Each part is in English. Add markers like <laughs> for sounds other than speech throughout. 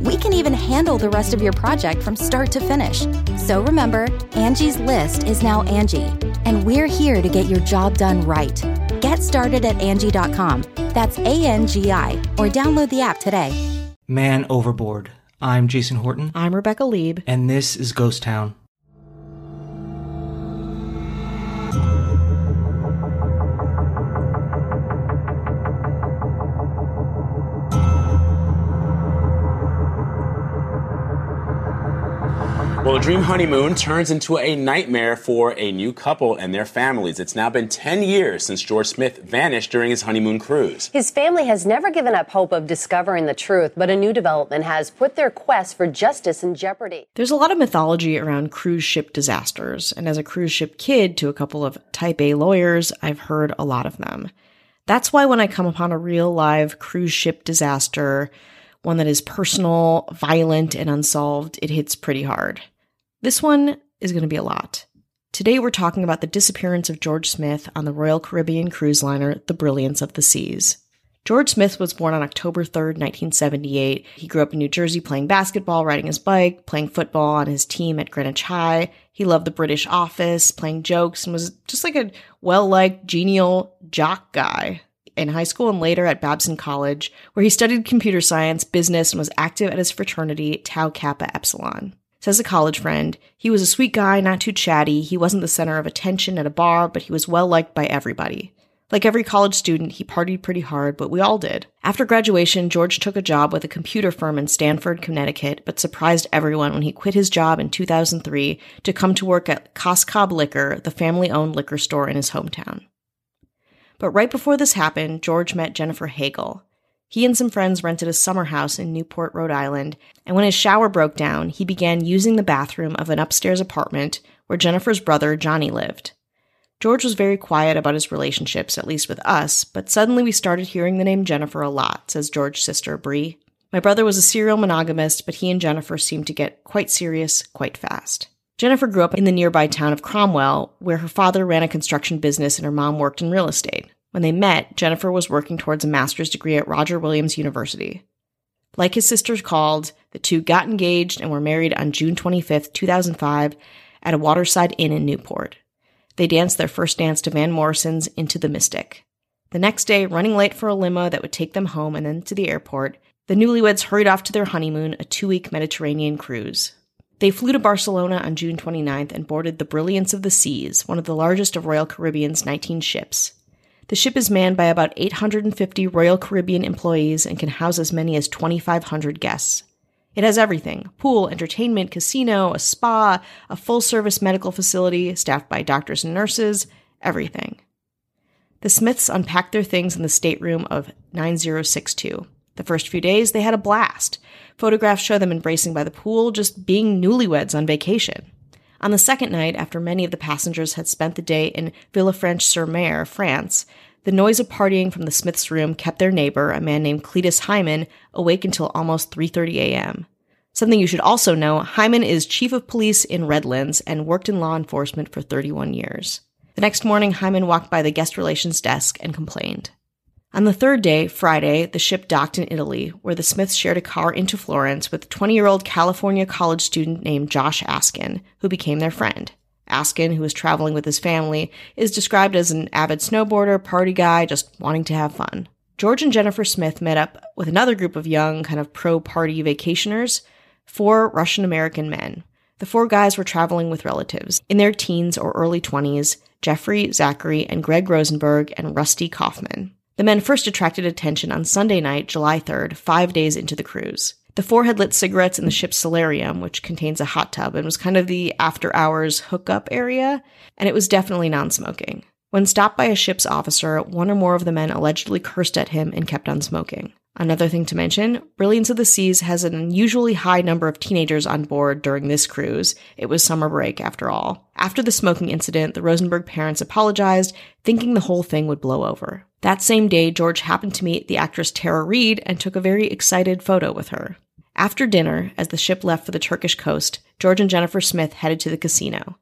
We can even handle the rest of your project from start to finish. So remember, Angie's list is now Angie, and we're here to get your job done right. Get started at Angie.com. That's A N G I, or download the app today. Man Overboard. I'm Jason Horton, I'm Rebecca Leib. and this is Ghost Town. Well, a dream honeymoon turns into a nightmare for a new couple and their families. It's now been 10 years since George Smith vanished during his honeymoon cruise. His family has never given up hope of discovering the truth, but a new development has put their quest for justice in jeopardy. There's a lot of mythology around cruise ship disasters, and as a cruise ship kid to a couple of type A lawyers, I've heard a lot of them. That's why when I come upon a real live cruise ship disaster, one that is personal, violent, and unsolved, it hits pretty hard. This one is going to be a lot. Today we're talking about the disappearance of George Smith on the Royal Caribbean cruise liner, the Brilliance of the Seas. George Smith was born on October 3rd, 1978. He grew up in New Jersey playing basketball, riding his bike, playing football on his team at Greenwich High. He loved the British office, playing jokes, and was just like a well liked, genial jock guy. In high school and later at Babson College, where he studied computer science, business, and was active at his fraternity, Tau Kappa Epsilon. Says a college friend, he was a sweet guy, not too chatty. He wasn't the center of attention at a bar, but he was well liked by everybody. Like every college student, he partied pretty hard, but we all did. After graduation, George took a job with a computer firm in Stamford, Connecticut, but surprised everyone when he quit his job in 2003 to come to work at Cos Cob Liquor, the family owned liquor store in his hometown. But right before this happened, George met Jennifer Hagel. He and some friends rented a summer house in Newport, Rhode Island, and when his shower broke down, he began using the bathroom of an upstairs apartment where Jennifer's brother, Johnny, lived. George was very quiet about his relationships, at least with us, but suddenly we started hearing the name Jennifer a lot, says George's sister, Bree. My brother was a serial monogamist, but he and Jennifer seemed to get quite serious quite fast. Jennifer grew up in the nearby town of Cromwell, where her father ran a construction business and her mom worked in real estate. When they met, Jennifer was working towards a master's degree at Roger Williams University. Like his sisters called, the two got engaged and were married on June 25, 2005, at a waterside inn in Newport. They danced their first dance to Van Morrison's Into the Mystic. The next day, running late for a limo that would take them home and then to the airport, the newlyweds hurried off to their honeymoon, a two week Mediterranean cruise. They flew to Barcelona on June 29th and boarded the Brilliance of the Seas, one of the largest of Royal Caribbean's 19 ships. The ship is manned by about 850 Royal Caribbean employees and can house as many as 2,500 guests. It has everything pool, entertainment, casino, a spa, a full service medical facility staffed by doctors and nurses, everything. The Smiths unpacked their things in the stateroom of 9062. The first few days, they had a blast. Photographs show them embracing by the pool, just being newlyweds on vacation. On the second night, after many of the passengers had spent the day in Villefranche-sur-Mer, France, the noise of partying from the Smiths' room kept their neighbor, a man named Cletus Hyman, awake until almost 3:30 a.m. Something you should also know, Hyman is chief of police in Redlands and worked in law enforcement for 31 years. The next morning, Hyman walked by the guest relations desk and complained. On the third day, Friday, the ship docked in Italy, where the Smiths shared a car into Florence with 20 year old California college student named Josh Askin, who became their friend. Askin, who was traveling with his family, is described as an avid snowboarder, party guy, just wanting to have fun. George and Jennifer Smith met up with another group of young, kind of pro party vacationers, four Russian American men. The four guys were traveling with relatives in their teens or early 20s Jeffrey, Zachary, and Greg Rosenberg, and Rusty Kaufman. The men first attracted attention on Sunday night, July 3rd, five days into the cruise. The four had lit cigarettes in the ship's solarium, which contains a hot tub and was kind of the after hours hookup area, and it was definitely non smoking. When stopped by a ship's officer, one or more of the men allegedly cursed at him and kept on smoking. Another thing to mention Brilliance of the Seas has an unusually high number of teenagers on board during this cruise. It was summer break, after all. After the smoking incident, the Rosenberg parents apologized, thinking the whole thing would blow over. That same day, George happened to meet the actress Tara Reid and took a very excited photo with her. After dinner, as the ship left for the Turkish coast, George and Jennifer Smith headed to the casino.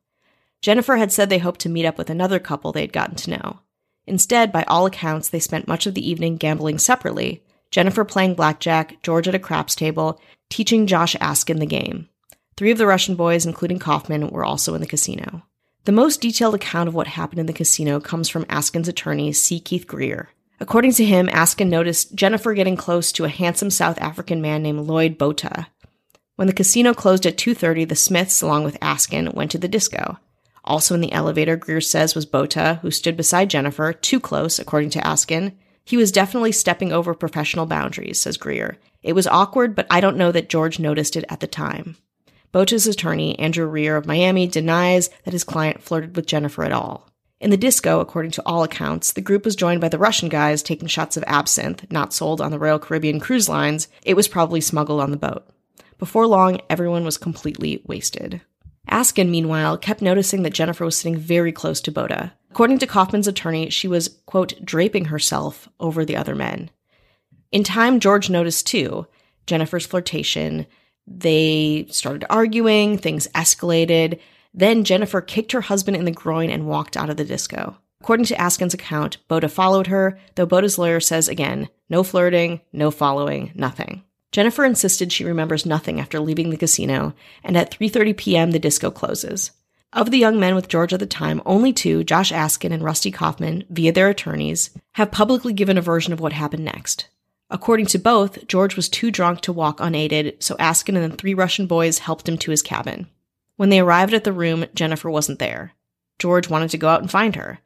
Jennifer had said they hoped to meet up with another couple they had gotten to know. Instead, by all accounts, they spent much of the evening gambling separately, Jennifer playing blackjack, George at a craps table, teaching Josh Askin the game. Three of the Russian boys, including Kaufman, were also in the casino. The most detailed account of what happened in the casino comes from Askin's attorney, C. Keith Greer. According to him, Askin noticed Jennifer getting close to a handsome South African man named Lloyd Botha. When the casino closed at 2:30, the Smiths, along with Askin, went to the disco. Also in the elevator, Greer says was Botha, who stood beside Jennifer, too close, according to Askin. He was definitely stepping over professional boundaries, says Greer. It was awkward, but I don't know that George noticed it at the time. Botha's attorney, Andrew Rear of Miami, denies that his client flirted with Jennifer at all. In the disco, according to all accounts, the group was joined by the Russian guys taking shots of absinthe, not sold on the Royal Caribbean cruise lines. It was probably smuggled on the boat. Before long, everyone was completely wasted. Askin, meanwhile, kept noticing that Jennifer was sitting very close to Botha. According to Kaufman's attorney, she was, quote, draping herself over the other men. In time, George noticed too Jennifer's flirtation. They started arguing, things escalated. Then Jennifer kicked her husband in the groin and walked out of the disco. According to Askin's account, Botha followed her, though Botha's lawyer says again, no flirting, no following, nothing. Jennifer insisted she remembers nothing after leaving the casino, and at 3:30 p.m. the disco closes. Of the young men with George at the time, only two, Josh Askin and Rusty Kaufman, via their attorneys, have publicly given a version of what happened next. According to both, George was too drunk to walk unaided, so Askin and the three Russian boys helped him to his cabin. When they arrived at the room, Jennifer wasn't there. George wanted to go out and find her.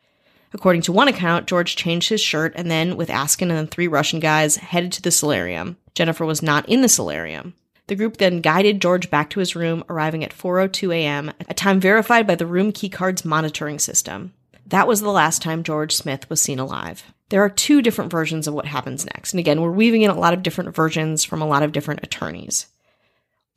According to one account, George changed his shirt and then, with Askin and the three Russian guys, headed to the solarium. Jennifer was not in the solarium. The group then guided George back to his room, arriving at 4:02 a.m., a time verified by the room keycard's monitoring system. That was the last time George Smith was seen alive. There are two different versions of what happens next. And again, we're weaving in a lot of different versions from a lot of different attorneys.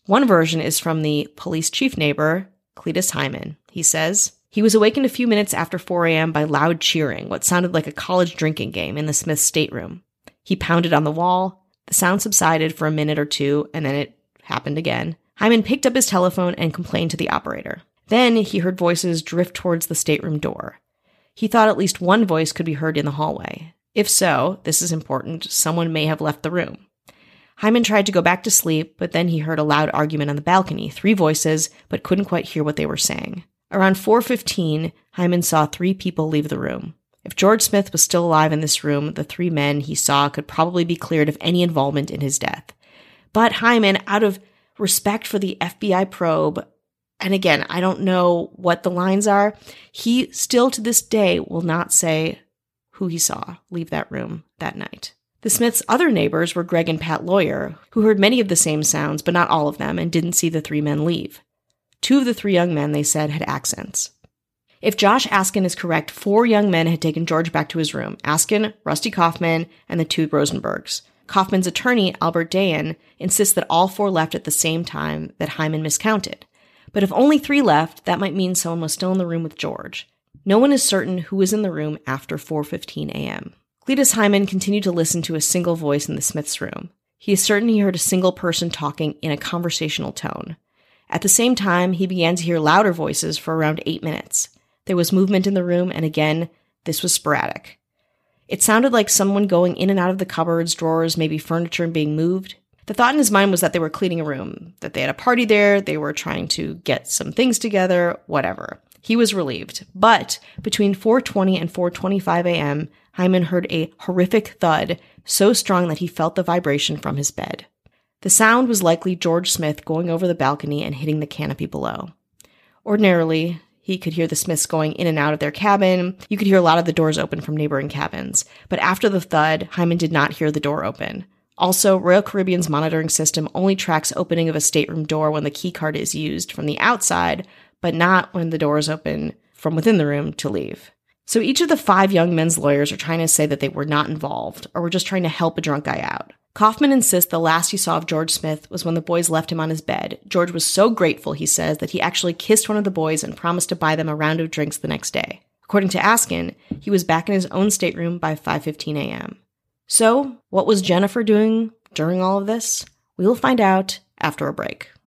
One version is from the police chief neighbor, Cletus Hyman. He says, he was awakened a few minutes after 4 a.m. by loud cheering, what sounded like a college drinking game in the Smith's stateroom. He pounded on the wall. The sound subsided for a minute or two, and then it happened again. Hyman picked up his telephone and complained to the operator. Then he heard voices drift towards the stateroom door. He thought at least one voice could be heard in the hallway. If so, this is important, someone may have left the room. Hyman tried to go back to sleep, but then he heard a loud argument on the balcony, three voices, but couldn't quite hear what they were saying. Around 4:15, Hyman saw three people leave the room. If George Smith was still alive in this room, the three men he saw could probably be cleared of any involvement in his death. But Hyman, out of respect for the FBI probe, and again, I don't know what the lines are, he still to this day will not say who he saw leave that room that night. The Smiths' other neighbors were Greg and Pat Lawyer, who heard many of the same sounds, but not all of them, and didn't see the three men leave. Two of the three young men, they said, had accents. If Josh Askin is correct, four young men had taken George back to his room Askin, Rusty Kaufman, and the two Rosenbergs. Kaufman's attorney, Albert Dayan, insists that all four left at the same time, that Hyman miscounted. But if only three left, that might mean someone was still in the room with George. No one is certain who was in the room after 4:15 a.m. Cletus Hyman continued to listen to a single voice in the Smiths' room. He is certain he heard a single person talking in a conversational tone. At the same time, he began to hear louder voices for around eight minutes. There was movement in the room, and again, this was sporadic. It sounded like someone going in and out of the cupboards, drawers, maybe furniture and being moved. The thought in his mind was that they were cleaning a room, that they had a party there, they were trying to get some things together, whatever. He was relieved. But between 4:20 and 4:25 a.m., Hyman heard a horrific thud, so strong that he felt the vibration from his bed. The sound was likely George Smith going over the balcony and hitting the canopy below. Ordinarily, he could hear the Smiths going in and out of their cabin. You could hear a lot of the doors open from neighboring cabins. But after the thud, Hyman did not hear the door open. Also, Royal Caribbean's monitoring system only tracks opening of a stateroom door when the key card is used from the outside, but not when the door is open from within the room to leave. So each of the five young men's lawyers are trying to say that they were not involved or were just trying to help a drunk guy out. Kaufman insists the last he saw of George Smith was when the boys left him on his bed. George was so grateful, he says, that he actually kissed one of the boys and promised to buy them a round of drinks the next day. According to Askin, he was back in his own stateroom by 5:15 a.m. So, what was Jennifer doing during all of this? We will find out after a break.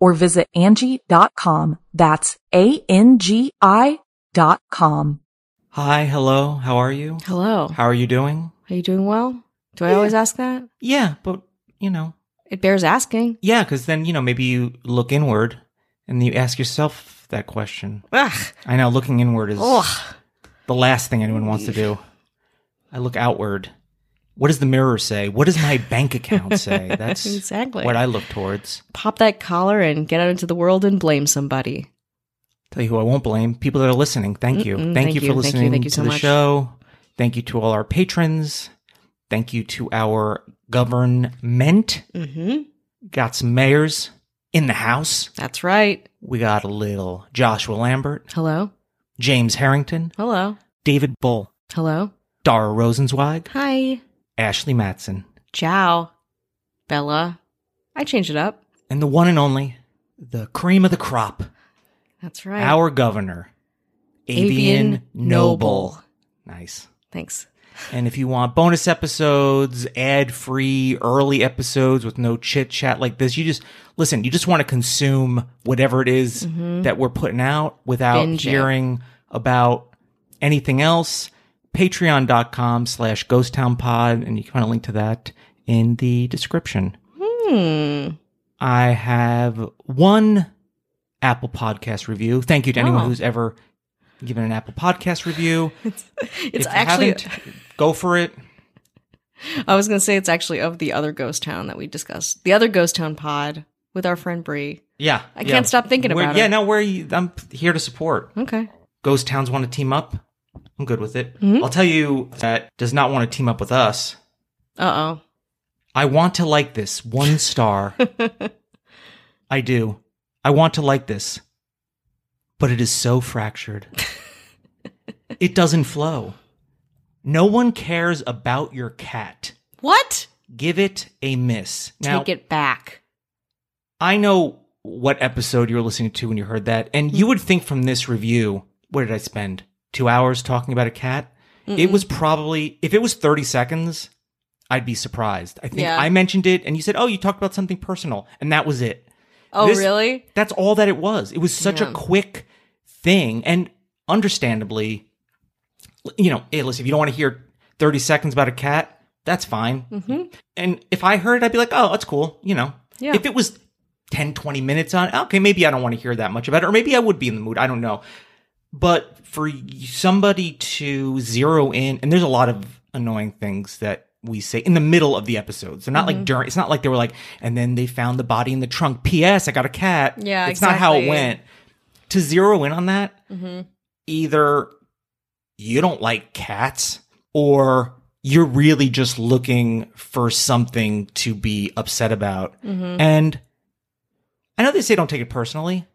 or visit Angie.com. That's A-N-G-I dot com. Hi, hello, how are you? Hello. How are you doing? Are you doing well? Do I always ask that? Yeah, but, you know, It bears asking. yeah, because then, you know, maybe you look inward and you ask yourself that question. Ugh. I know looking inward is Ugh. the last thing anyone wants to do. I look outward. What does the mirror say? What does my bank account say? <laughs> That's Exactly. what I look towards. Pop that collar and get out into the world and blame somebody. Tell you who I won't blame. People that are listening. Thank you. Thank, thank you for thank you, listening thank you to the much. show. Thank you to all our patrons. Thank you to our government. Mm-hmm. Got some mayors in the house. That's right. We got a little Joshua Lambert, Hello. James Harrington, Hello. David Bull, Hello. Dara Rosenzweig, Hi. Ashley Matson, Ciao. Bella. I changed it up. and the one and only, the cream of the crop, That's right. our governor, Avian, Avian Noble. Noble. Nice. Thanks. And if you want bonus episodes, ad free, early episodes with no chit chat like this, you just listen, you just want to consume whatever it is that we're putting out without Mm-hmm. Binge it. hearing about anything else. Patreon.com slash ghost town pod. And you can find a link to that in the description. Hmm. I have one Apple podcast review. Thank you to anyone Oh. who's ever given an Apple podcast review. <laughs> It's you actually. go for it. I was gonna say it's actually of the other ghost town that we discussed, the other ghost town pod with our friend Bree. Yeah, I yeah. can't stop thinking We're- about yeah, it. Yeah, no, we're I'm here to support. Okay. Ghost towns want to team up. I'm good with it. Mhm. I'll tell you that does not want to team up with us. Uh oh. I want to like this one <laughs> star. I do. I want to like this, but it is so fractured. <laughs> it doesn't flow. No one cares about your cat. what? Give it a miss. Now, Take it back. I know what episode you were listening to when you heard that, and you would think from this review, where did I spend? Two hours talking about a cat? It was probably, if it was 30 seconds, I'd be surprised. I think Yeah. I mentioned it and you said, "Oh, you talked about something personal." And that was it. Oh, This- really? That's all that it was. It was such a quick thing and understandably you know, hey, listen, if you don't want to hear 30 seconds about a cat, that's fine. Mm-hmm. And if I heard it, I'd be like, oh, that's cool. You know, Yeah. if it was 10, 20 minutes on, okay, maybe I don't want to hear that much about it, or maybe I would be in the mood. I don't know. But for somebody to zero in, and there's a lot of annoying things that we say in the middle of the episode. So not Mm-hmm. like during, it's not like they were like, and then they found the body in the trunk. P.S. I got a cat. Yeah, It's not how it went. To zero in on that, Mm-hmm. either you don't like cats or you're really just looking for something to be upset about. Mm-hmm. And I know they say don't take it personally,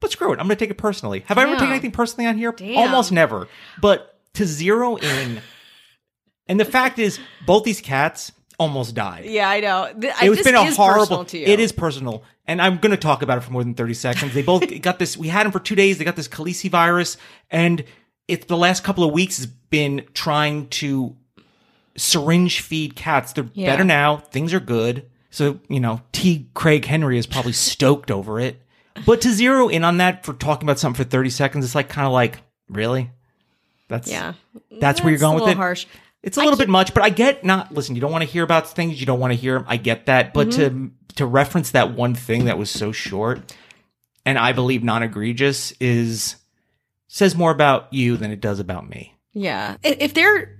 but screw it. I'm going to take it personally. Have I ever taken anything personally on here? Damn. Almost never. But to zero in, and the fact is, both these cats almost died. Yeah, I know. Th- I- It's been a horrible. personal to you. It is personal, and I'm going to talk about it for more than 30 seconds. They both got this. We had them for two days. They got this calicivirus, and it's the last couple of weeks has been trying to syringe feed cats. They're Yeah. better now. Things are good. So you know, T. Craig Henry is probably stoked over it. But to zero in on that for talking about something for 30 seconds, it's like kind of like really. That's Yeah. That's where you're going a with it. harsh. It's a little bit much, but I get not listen, you don't want to hear about things you don't want to hear. I get that. But Mm-hmm. to to reference that one thing that was so short and I believe non egregious is says more about you than it does about me. Yeah. If they're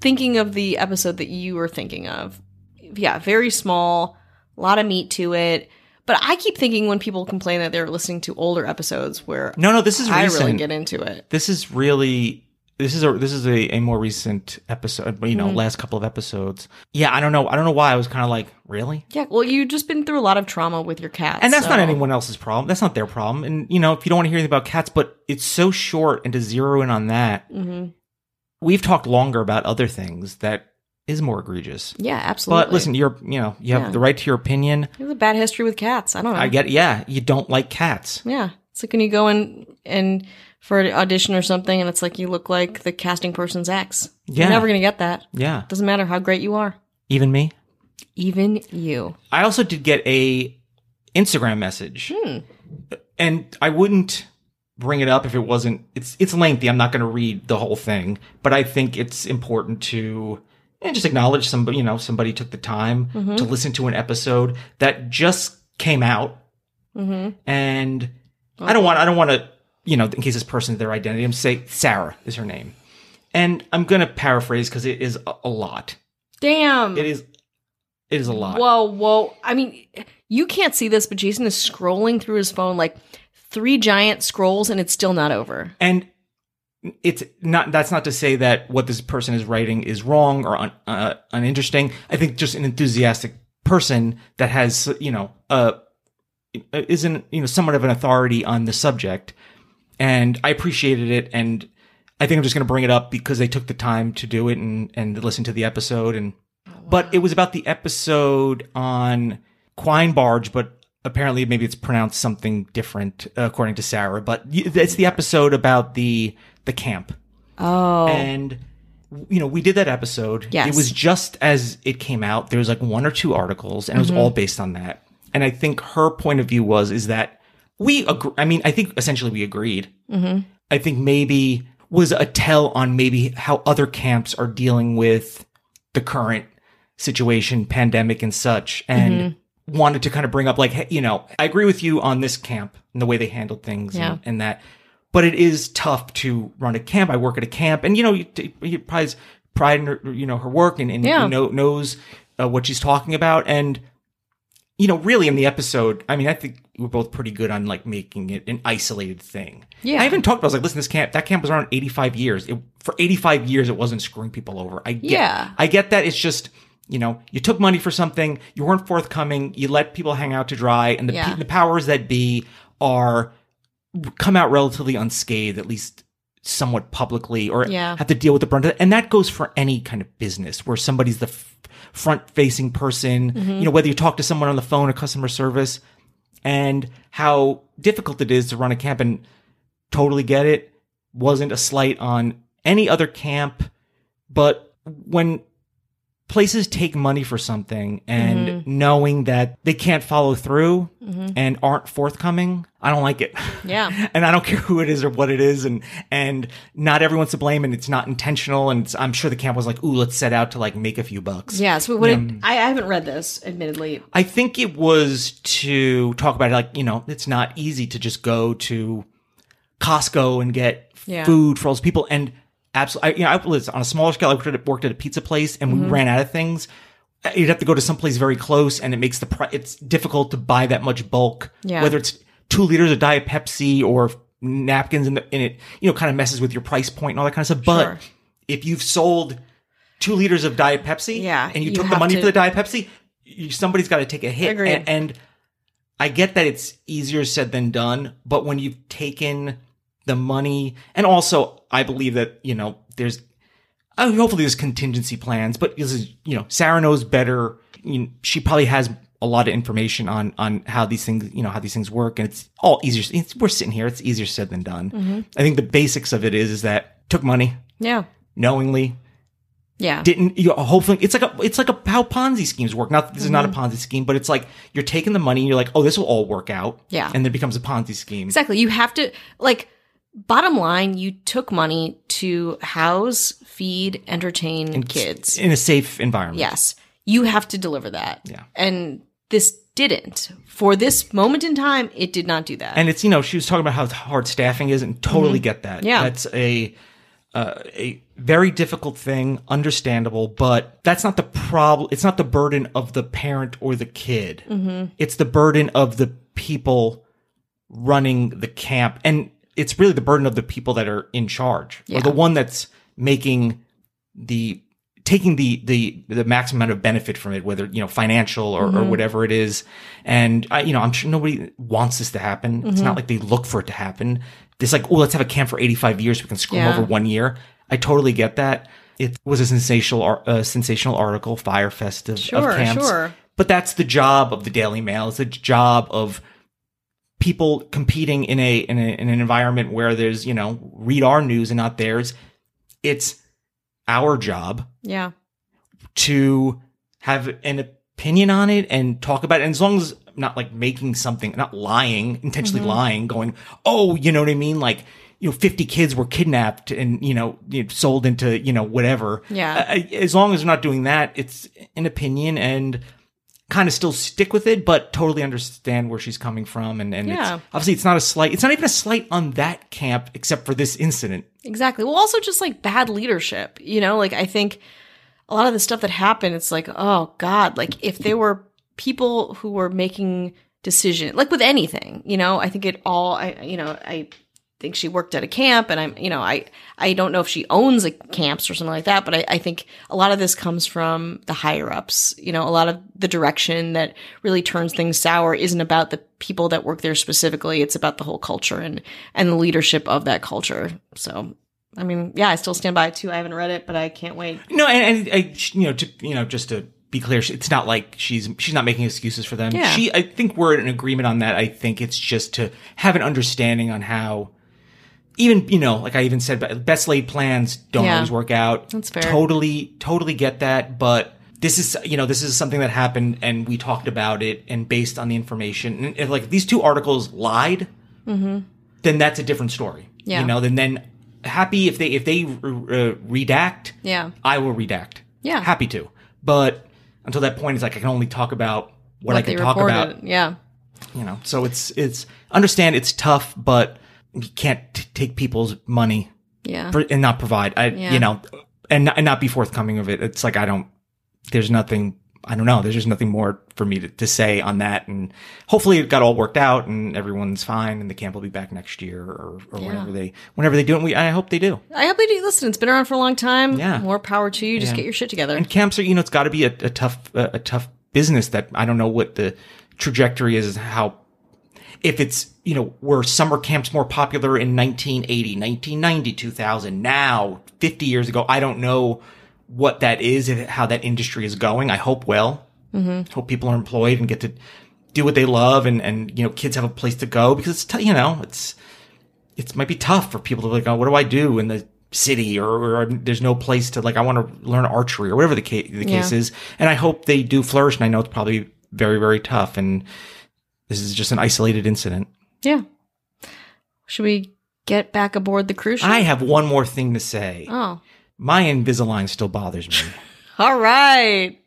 thinking of the episode that you were thinking of, yeah, very small, a lot of meat to it. But I keep thinking when people complain that they're listening to older episodes where No, no, this is I recent. really get into it. this is really this is a this is a, a more recent episode, you know, Mm-hmm. last couple of episodes. Yeah, I don't know. I don't know why I was kind of like, really? Yeah, well, you've just been through a lot of trauma with your cat. And that's not anyone else's problem. That's not their problem. And you know, if you don't want to hear anything about cats, but it's so short, and to zero in on that, Mhm. we've talked longer about other things that is more egregious. Yeah, absolutely. But listen, you're you know you have Yeah. the right to your opinion. you have a bad history with cats. I don't know. I get yeah, you don't like cats. Yeah, it's like when you go in and for an audition or something, and it's like you look like the casting person's ex. Yeah. You're never gonna get that. Yeah, Doesn't matter how great you are. even me. Even you. I also did get a Instagram message, Hmm. and I wouldn't bring it up if it wasn't. It's it's lengthy. I'm not going to read the whole thing, but I think it's important to and just acknowledge somebody. You know, somebody took the time Mm-hmm. to listen to an episode that just came out, Mm-hmm. and I don't want I don't want to you know in case this person their identity. I'm say Sarah is her name, and I'm going to paraphrase because it is a, a lot. Damn. It is it is a lot. Whoa, whoa. I mean, you can't see this, but Jason is scrolling through his phone like three giant scrolls, and it's still not over. and it's not that's not to say that what this person is writing is wrong or un, uh, uninteresting. I think just an enthusiastic person that has you know uh isn't you know somewhat of an authority on the subject. And i appreciated it. And i think i'm just going to bring it up because they took the time to do it and and listen to the episode. And but it was about the episode on Quinebarge, but apparently maybe it's pronounced something different uh, according to Sarah. But it's the episode about the the camp, Oh. and you know we did that episode. Yes. it was just as it came out. There was like one or two articles, and it was mm-hmm. all based on that. And I think her point of view was is that we agree. I mean, I think essentially we agreed. Mm-hmm. I think maybe was a tell on maybe how other camps are dealing with the current situation, pandemic and such, and mm-hmm. wanted to kind of bring up like, hey, you know, I agree with you on this camp and the way they handled things Yeah. and, and that, but it is tough to run a camp. I work at a camp, and you know, you, you prize pride in her, you know, her work and, and Yeah. know, knows uh, what she's talking about, and you know, really in the episode, I mean, I think we're both pretty good on like making it an isolated thing. Yeah. I even talked about, I was like, listen, this camp, that camp was around 85 years. It, for 85 years, it wasn't screwing people over. I get, Yeah. I get that. It's just, you know, you took money for something, you weren't forthcoming, you let people hang out to dry, and the, Yeah. the powers that be are come out relatively unscathed, at least somewhat publicly, or Yeah. have to deal with the brunt of it. And that goes for any kind of business where somebody's the f- front facing person, Mm-hmm. you know, whether you talk to someone on the phone or customer service, and how difficult it is to run a camp and totally get it. Wasn't a slight on any other camp, but when places take money for something and Mm-hmm. knowing that they can't follow through and aren't forthcoming, I don't like it. Yeah. <laughs> and I don't care who it is or what it is and and not everyone's to blame and it's not intentional and it's, I'm sure the camp was like, "Ooh, let's set out to like make a few bucks." Yeah. So what? it- I, I haven't read this, admittedly. I think it was to talk about it like, you know, it's not easy to just go to Costco and get Yeah. food for all those people. And absolutely, I, you know, I was on a smaller scale. I worked at, worked at a pizza place and Mm-hmm. we ran out of things. You'd have to go to someplace very close and it makes the price, it's difficult to buy that much bulk. Yeah. Whether it's two liters of Diet Pepsi or napkins in, the, in it, you know, kind of messes with your price point and all that kind of stuff. But Sure. if you've sold two liters of Diet Pepsi Yeah, and you, you took the money to- for the Diet Pepsi, you, somebody's got to take a hit. And, and I get that it's easier said than done, but when you've taken the money, and also I believe that, you know, there's, uh, hopefully there's contingency plans, but this is, you know, Sarah knows better. You know, she probably has a lot of information on, on how these things, you know, how these things work. And it's all easier. It's, we're sitting here. It's easier said than done. Mm-hmm. I think the basics of it is, is that took money Yeah. knowingly, Yeah. didn't you know, hopefully it's like a it's like a how Ponzi schemes work. Not this is not a Ponzi scheme, but it's like you're taking the money and you're like, oh, this will all work out. Yeah. And then it becomes a Ponzi scheme. Exactly. You have to like bottom line, you took money to house, feed, entertain kids. in a safe environment. Yes. You have to deliver that. Yeah. And this didn't. For this moment in time, it did not do that. And it's you know she was talking about how hard staffing is, and totally get that. Mm-hmm. Yeah. that's a uh, a very difficult thing, understandable, but that's not the problem. It's not the burden of the parent or the kid. Mm-hmm. It's the burden of the people running the camp, and it's really the burden of the people that are in charge, Yeah. or the one that's making the taking the the the maximum amount of benefit from it, whether you know financial or, Mm-hmm. or whatever it is. And I, you know, I'm sure nobody wants this to happen. It's Mm-hmm. not like they look for it to happen. It's like, oh, let's have a camp for 85 years. We can screw Yeah. over one year. I totally get that. It was a sensational, uh, sensational article, Fyre Fest of, Sure, of camps. sure. But that's the job of the Daily Mail. It's the job of people competing in a, in a in an environment where there's you know read our news and not theirs. It's our job yeah. to have an opinion on it and talk about it. And as long as I'm not like making something, not lying, intentionally Mm-hmm. lying, going, oh, you know what I mean? Like, you know, 50 kids were kidnapped and, you know, sold into, you know, whatever. Yeah. As long as we're not doing that, it's an opinion and kind of still stick with it, but totally understand where she's coming from. And, and Yeah. it's, obviously it's not a slight, it's not even a slight on that camp except for this incident. Exactly. Well, also just like bad leadership, you know, like I think a lot of the stuff that happened, it's like, oh God, like if there were people who were making decisions, like with anything, you know, I think it all, I, you know, I think she worked at a camp and I'm, you know, I, I don't know if she owns a camps or something like that, but I, I think a lot of this comes from the higher ups, you know, a lot of the direction that really turns things sour isn't about the people that work there specifically. It's about the whole culture and, and the leadership of that culture. So, I mean, yeah, I still stand by it too. I haven't read it, but I can't wait. No, and, and I, you know, to, you know, just to be clear, it's not like she's she's not making excuses for them. Yeah. She, I think we're in agreement on that. I think it's just to have an understanding on how, even you know, like I even said, best laid plans don't Yeah. always work out. That's fair. Totally, totally get that, but. This is, you know, this is something that happened, and we talked about it, and based on the information, and if, like these two articles lied, then that's a different story. Mm-hmm. Yeah. You know, then then happy if they if they uh, redact, Yeah. I will redact. Yeah. Happy to. But until that point, it's like I can only talk about what, I can talk reported. about. Yeah. You know, so it's it's understand it's tough, but you can't t- take people's money Yeah. for, and not provide. I Yeah. you know, and not, and not be forthcoming of it. It's like I don't. There's nothing. I don't know. There's just nothing more for me to, to say on that. And hopefully it got all worked out and everyone's fine and the camp will be back next year or, or Yeah. whenever they whenever they do it. We I hope they do. I hope they do. Listen, it's been around for a long time. Yeah. More power to you. Just Yeah. get your shit together. And camps are, you know, it's got to be a, a tough, a, a tough business that I don't know what the trajectory is, how, if it's, you know, were summer camps more popular in 1980, 1990, 2000, now, 50 years ago, I don't know what that is, if- how that industry is going. I hope well. Mm-hmm. Hope people are employed and get to do what they love and, and, you know, kids have a place to go because it's, t- you know, it's, it might be tough for people to like, oh, what do I do in the city or, or there's no place to like I want to learn archery or whatever the case the case Yeah. is. And I hope they do flourish. And I know it's probably very very tough. And this is just an isolated incident. Yeah. Should we get back aboard the cruise ship? I have one more thing to say. oh. My Invisalign still bothers me, <laughs> All right.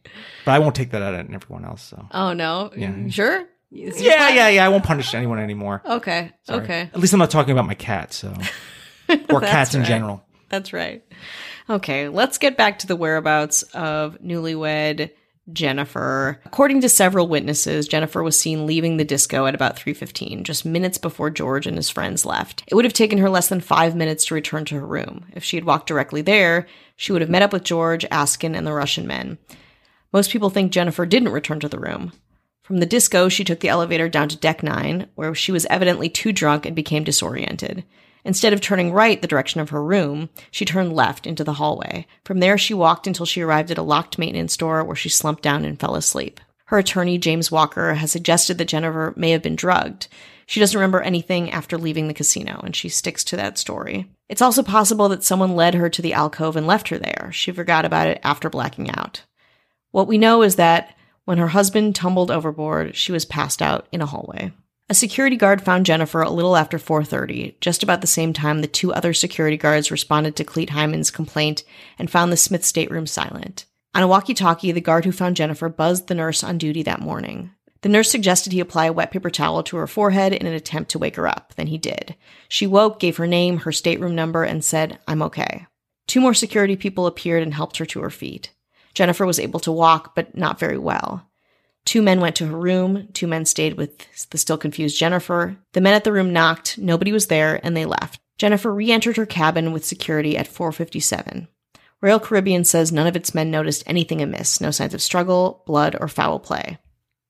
but I won't take that out on everyone else. So Oh no. Yeah. Sure? Yeah, yeah, yeah. I won't punish anyone anymore. Okay. Sorry. Okay. At least I'm not talking about my cat. So <laughs> or cats in general. That's right. Okay, let's get back to the whereabouts of newlywed Jennifer. According to several witnesses, Jennifer was seen leaving the disco at about 3:15, just minutes before George and his friends left. It would have taken her less than 5 minutes to return to her room. If she had walked directly there, she would have met up with George, Askin, and the Russian men. Most people think Jennifer didn't return to the room. From the disco, she took the elevator down to deck 9, where she was evidently too drunk and became disoriented. Instead of turning right the direction of her room, she turned left into the hallway. From there, she walked until she arrived at a locked maintenance door where she slumped down and fell asleep. Her attorney, James Walker, has suggested that Jennifer may have been drugged. She doesn't remember anything after leaving the casino, and she sticks to that story. It's also possible that someone led her to the alcove and left her there. She forgot about it after blacking out. What we know is that when her husband tumbled overboard, she was passed out in a hallway. A security guard found Jennifer a little after 4:30, just about the same time the two other security guards responded to Clete Hyman's complaint and found the Smith stateroom silent. On a walkie-talkie, the guard who found Jennifer buzzed the nurse on duty that morning. The nurse suggested he apply a wet paper towel to her forehead in an attempt to wake her up. Then he did. She woke, gave her name, her stateroom number, and said, I'm okay. Two more security people appeared and helped her to her feet. Jennifer was able to walk, but not very well. Two men went to her room. Two men stayed with the still confused Jennifer. The men at the room knocked. Nobody was there, and they left. Jennifer re-entered her cabin with security at 4:57. Royal Caribbean says none of its men noticed anything amiss. No signs of struggle, blood, or foul play.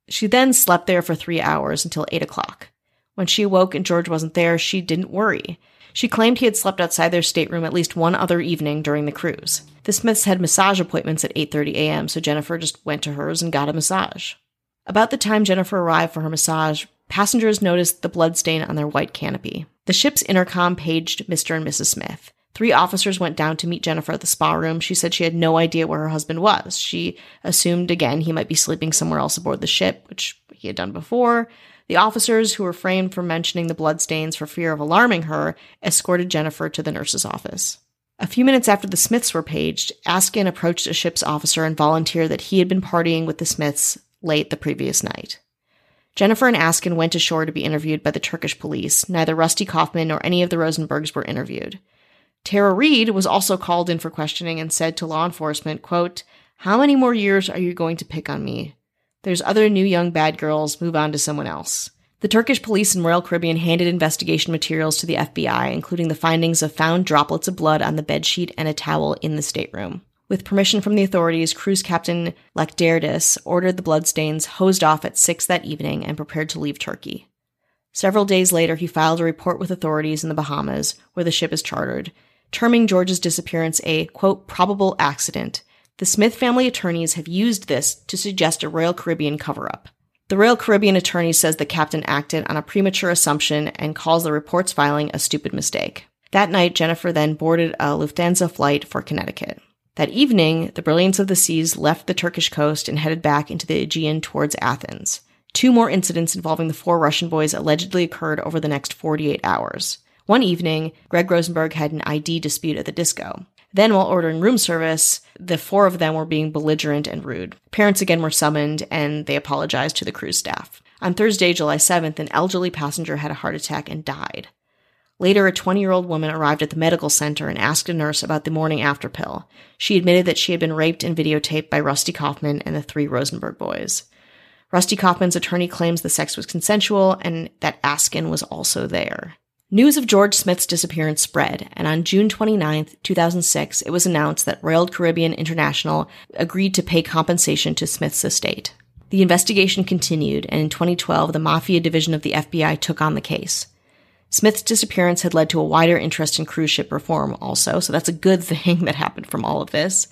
She then slept there for three hours until 8 o'clock. When she awoke and George wasn't there, she didn't worry. She claimed he had slept outside their stateroom at least one other evening during the cruise. The Smiths had massage appointments at 8:30 a.m., so Jennifer just went to hers and got a massage. About the time Jennifer arrived for her massage, passengers noticed the bloodstain on their white canopy. The ship's intercom paged Mr. and Mrs. Smith. Three officers went down to meet Jennifer at the spa room. She said she had no idea where her husband was. She assumed again he might be sleeping somewhere else aboard the ship, which he had done before. The officers, who refrained from mentioning the bloodstains for fear of alarming her, escorted Jennifer to the nurse's office. A few minutes after the Smiths were paged, Askin approached a ship's officer and volunteered that he had been partying with the Smiths late the previous night. Jennifer and Askin went ashore to be interviewed by the Turkish police. Neither Rusty Kaufman nor any of the Rosenbergs were interviewed. Tara Reid was also called in for questioning and said to law enforcement, quote, How many more years are you going to pick on me? There's other new young bad girls, move on to someone else. The Turkish police and Royal Caribbean handed investigation materials to the FBI, including the findings of found droplets of blood on the bedsheet and a towel in the stateroom. With permission from the authorities, cruise captain Lakderdis ordered the bloodstains hosed off at 6 that evening and prepared to leave Turkey. Several days later, he filed a report with authorities in the Bahamas, where the ship is chartered, terming George's disappearance a, quote, probable accident. The Smith family attorneys have used this to suggest a Royal Caribbean cover up. The Royal Caribbean attorney says the captain acted on a premature assumption and calls the report's filing a stupid mistake. That night, Jennifer then boarded a Lufthansa flight for Connecticut. That evening, the Brilliance of the Seas left the Turkish coast and headed back into the Aegean towards Athens. Two more incidents involving the four Russian boys allegedly occurred over the next 48 hours. One evening, Greg Rosenberg had an ID dispute at the disco. Then, while ordering room service, the four of them were being belligerent and rude. Parents again were summoned, and they apologized to the cruise staff. On Thursday, July 7th, an elderly passenger had a heart attack and died. Later, a 20 year old woman arrived at the medical center and asked a nurse about the morning after pill. She admitted that she had been raped and videotaped by Rusty Kaufman and the three Rosenberg boys. Rusty Kaufman's attorney claims the sex was consensual and that Askin was also there. News of George Smith's disappearance spread, and on June 29, 2006, it was announced that Royal Caribbean International agreed to pay compensation to Smith's estate. The investigation continued, and in 2012, the Mafia Division of the FBI took on the case. Smith's disappearance had led to a wider interest in cruise ship reform, also, so that's a good <laughs> thing that happened from all of this.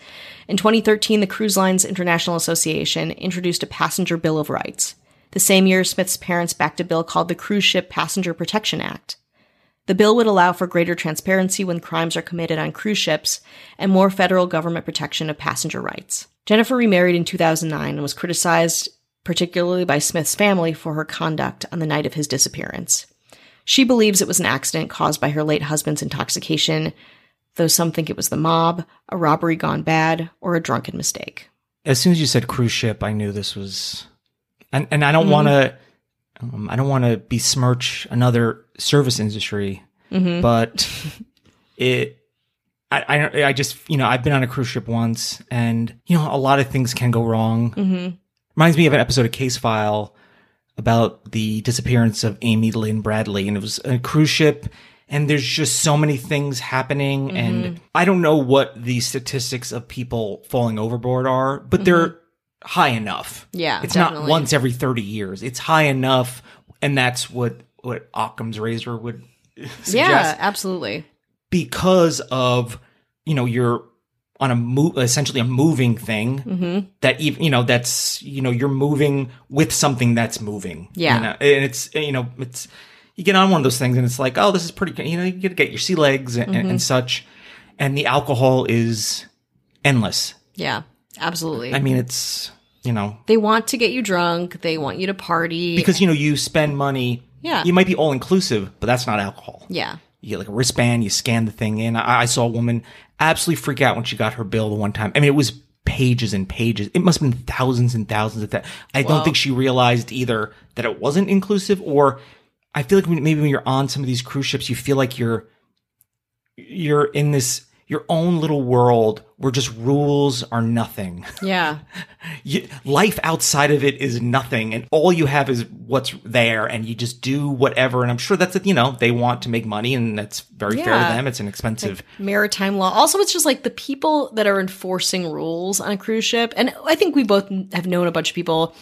In 2013, the Cruise Lines International Association introduced a passenger bill of rights. The same year, Smith's parents backed a bill called the Cruise Ship Passenger Protection Act. The bill would allow for greater transparency when crimes are committed on cruise ships and more federal government protection of passenger rights. Jennifer remarried in 2009 and was criticized particularly by Smith's family for her conduct on the night of his disappearance. She believes it was an accident caused by her late husband's intoxication, though some think it was the mob, a robbery gone bad, or a drunken mistake. As soon as you said cruise ship, I knew this was, and and I don't Mhm. want to, um, I don't want to besmirch another service industry, Mhm. but it, I, I I just you know I've been on a cruise ship once, and you know a lot of things can go wrong. Mm-hmm. Reminds me of an episode of Case File about the disappearance of Amy Lynn Bradley, and it was a cruise ship. And there's just so many things happening, mm-hmm. and I don't know what the statistics of people falling overboard are, but they're mm-hmm. high enough. Yeah, it's not once every 30 years. It's high enough, and that's what what Occam's razor would <laughs> suggest Yeah, absolutely. because of you know you're on a move essentially a moving thing Mm-hmm. that even you know that's you know you're moving with something that's moving Yeah. you know? and it's you know it's you get on one of those things and it's like oh this is pretty you know you get to get your sea legs and, Mm-hmm. and such and the alcohol is endless Yeah, absolutely. i mean it's you know they want to get you drunk. They want you to party. because you know you spend money Yeah. you might be all inclusive but that's not alcohol yeah, you get like a wristband, you scan the thing in. I, I saw a woman absolutely freak out when she got her bill the one time. I mean, it was pages and pages. It must have been thousands and thousands of that. I Wow. don't think she realized either that it wasn't inclusive or I feel like maybe when you're on some of these cruise ships, you feel like you're, you're in this, your own little world where just rules are nothing. yeah, <laughs> you, life outside of it is nothing and all you have is what's there and you just do whatever and i'm sure that's you know they want to make money and that's very fair to them it's an expensive maritime law. Also, it's just like the people that are enforcing rules on a cruise ship. And I think we both have known a bunch of people.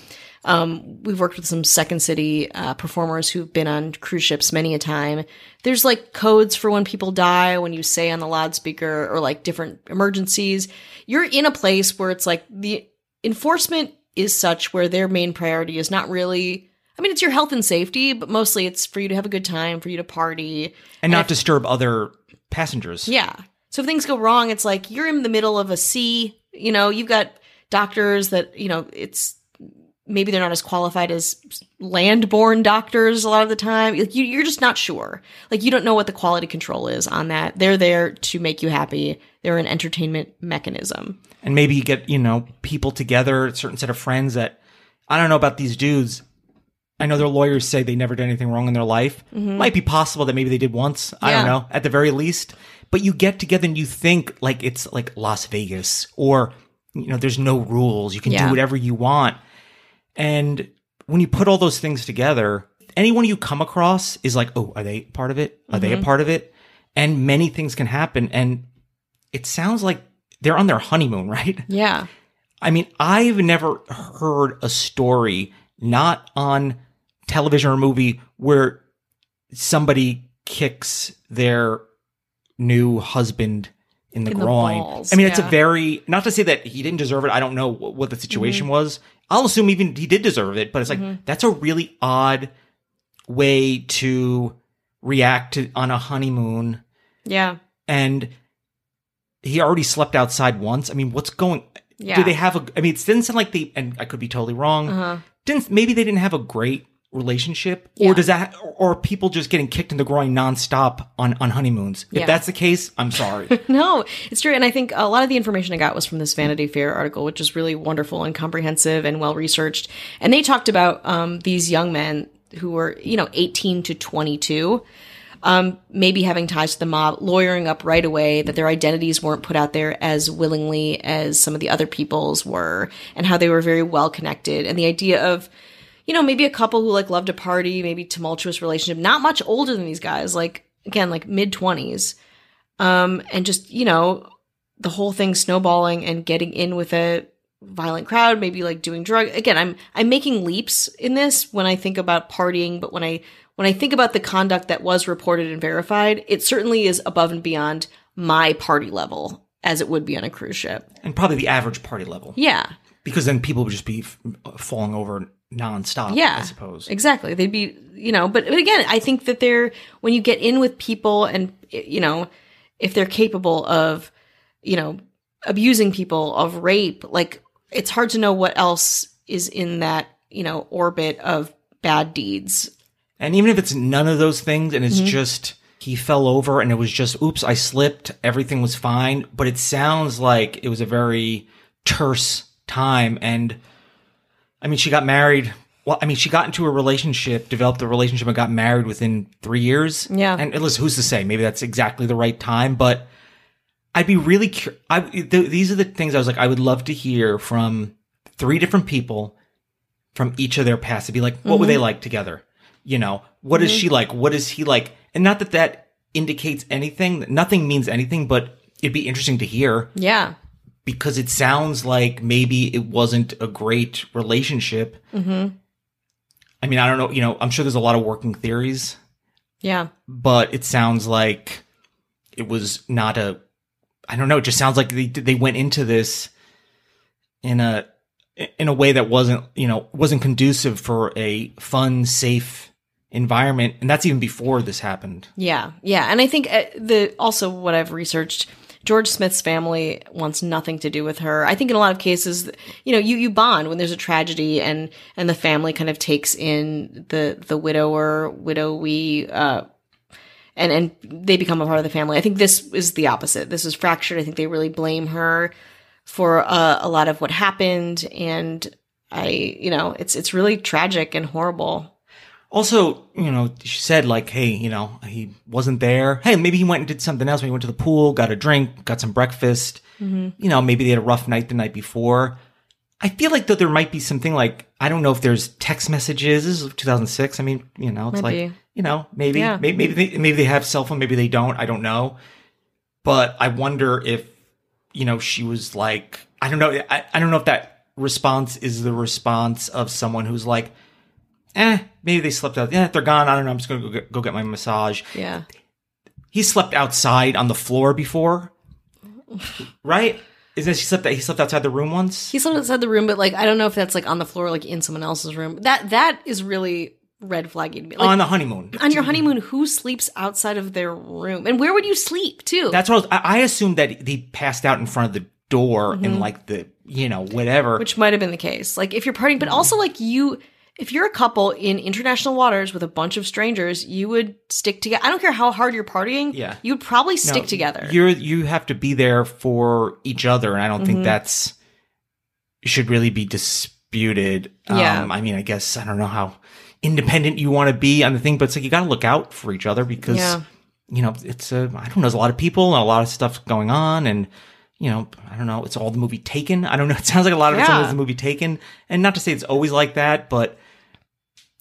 Um, we've worked with some Second City uh, performers who've been on cruise ships many a time. There's like codes for when people die, when you say on the loudspeaker, or like different emergencies. You're in a place where it's like the enforcement is such where their main priority is not really. I mean, it's your health and safety, but mostly it's for you to have a good time, for you to party, and not disturb other passengers yeah. So if things go wrong, it's like you're in the middle of a sea. You know, you've got doctors that, you know, it's maybe they're not as qualified as land-born doctors a lot of the time. Like you, you're just not sure. Like you don't know what the quality control is on that. They're there to make you happy. They're an entertainment mechanism. and maybe you get you know people together a certain set of friends that i don't know about these dudes i know their lawyers say they never did anything wrong in their life might be possible that maybe they did once i don't Mm-hmm. Know at the very least but you get together and you think like it's like las vegas or you know there's no rules you can Yeah. do whatever you want and when you put all those things together anyone you come across is like oh are they part of it are they a Mm-hmm. part of it and many things can happen and it sounds like they're on their honeymoon <laughs> right Yeah. I mean, I've never heard a story not on television or movie where somebody kicks their new husband in the In the groin. balls, I mean, it's a very not to say that he didn't deserve it. I don't know what, what the situation Mm-hmm. was. I'll assume even he did deserve it, but it's like that's a really odd way to react to on a honeymoon Yeah. and he already slept outside once. I mean, what's going? Yeah. Do they have a? I mean, it didn't sound like they. And I could be totally wrong. Uh-huh. Didn't maybe they didn't have a great relationship, Yeah. or does that, or are people just getting kicked in the groin nonstop on on honeymoons? If Yeah. that's the case, I'm sorry. <laughs> No, it's true. And I think a lot of the information I got was from this Vanity Fair article, which is really wonderful and comprehensive and well researched. And they talked about um, these young men who were, you know, 18 to 22, um, maybe having ties to the mob, lawyering up right away that their identities weren't put out there as willingly as some of the other people's were, and how they were very well connected. And the idea of, you know, maybe a couple who like love to party, maybe tumultuous relationship, not much older than these guys, like again, like mid 20s um, and just you know the whole thing snowballing and getting in with a violent crowd maybe like doing drug again i'm i'm making leaps in this when i think about partying but when i when i think about the conduct that was reported and verified it certainly is above and beyond my party level as it would be on a cruise ship. And probably the average party level, yeah. Because then people would just be f- falling over nonstop. yeah, I suppose. exactly. They'd be, you know, but, but again, I think that they're when you get in with people, and you know, if they're capable of, you know, abusing people, of rape, like it's hard to know what else is in that, you know, orbit of bad deeds. And even if it's none of those things and it's Mhm. just he fell over and it was just oops, I slipped, everything was fine, but it sounds like it was a very terse time and I mean she got married well, I mean, she got into a relationship, developed a relationship, and got married within three years. Yeah. And listen, who's to say? Maybe that's exactly the right time. But I'd be really curious. I, th- these are the things I was like, I would love to hear from three different people from each of their past to be like, what were Mhm. they like together? You know, what is Mhm. she like? What is he like? And not that that indicates anything. Nothing means anything, but it'd be interesting to hear Yeah. Because it sounds like maybe it wasn't a great relationship. hmm I mean, I don't know. You know, I'm sure there's a lot of working theories, Yeah. but it sounds like it was not a. I don't know. It just sounds like they they went into this in a in a way that wasn't you know wasn't conducive for a fun, safe environment, and that's even before this happened. Yeah, yeah, and I think uh, the also what I've researched, George Smith's family wants nothing to do with her. I think in a lot of cases, you know, you you bond when there's a tragedy, and and the family kind of takes in the the widower, widowy, uh, and and they become a part of the family. I think this is the opposite. This is fractured. I think they really blame her for uh, a lot of what happened, and I, you know, it's it's really tragic and horrible. Also, you know, she said like, "Hey, you know, he wasn't there. Hey, maybe he went and did something else. Maybe he went to the pool, got a drink, got some breakfast. Mhm. You know, maybe they had a rough night the night before." I feel like though there might be something like I don't know if there's text messages. This is 2006. I mean, you know, it's Might like you know, maybe Yeah. maybe maybe they, maybe they have cell phone, maybe they don't. I don't know, but I wonder if you know she was like I don't know. I, I don't know if that response is the response of someone who's like, eh, maybe they slept out. Yeah, they're gone. I don't know. I'm just gonna go get, go get my massage. Yeah. He slept outside on the floor before, right? Isn't it, he slept? He slept outside the room once. He slept outside the room, but like I don't know if that's like on the floor, like in someone else's room. That that is really red flagging to me. Like, on the honeymoon. on your honeymoon, who sleeps outside of their room, and where would you sleep too? That's what I, was, I I assumed that he passed out in front of the door and Mhm. like the you know whatever. which might have been the case. Like if you're partying, but also like you, if you're a couple in international waters with a bunch of strangers, you would stick together. I don't care how hard you're partying. Yeah. you would probably No, stick together. You're you have to be there for each other, and I don't Mhm. think that's should really be disputed. Yeah. Um, I mean, I guess I don't know how independent you want to be on the thing, but it's like you got to look out for each other because Yeah. you know it's a I don't know. There's a lot of people and a lot of stuff going on, and you know I don't know. It's all the movie Taken. I don't know. <laughs> It sounds like a lot of it's Yeah. always the movie Taken, and not to say it's always like that, but.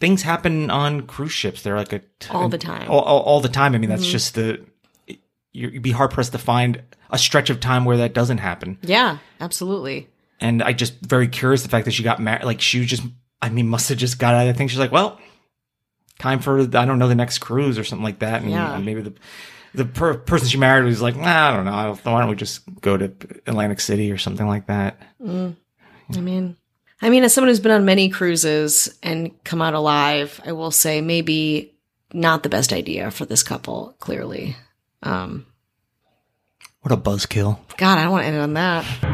Things happen on cruise ships. They're like a All the time. all, all, all the time. I mean, that's Mhm. just the you- you'd be hard pressed to find a stretch of time where that doesn't happen. yeah, absolutely. And I just very curious the fact that she got married. Like she just, I mean, must have just got out of the thing. She's like, well, time for I don't know the next cruise or something like that. And, Yeah. and maybe the the per- person she married was like, nah, I don't know. Why don't we just go to Atlantic City or something like that? Mm. I mean, I mean, as someone who's been on many cruises and come out alive, I will say maybe not the best idea for this couple. Clearly, um, What a buzzkill! God, I don't want to end it on that.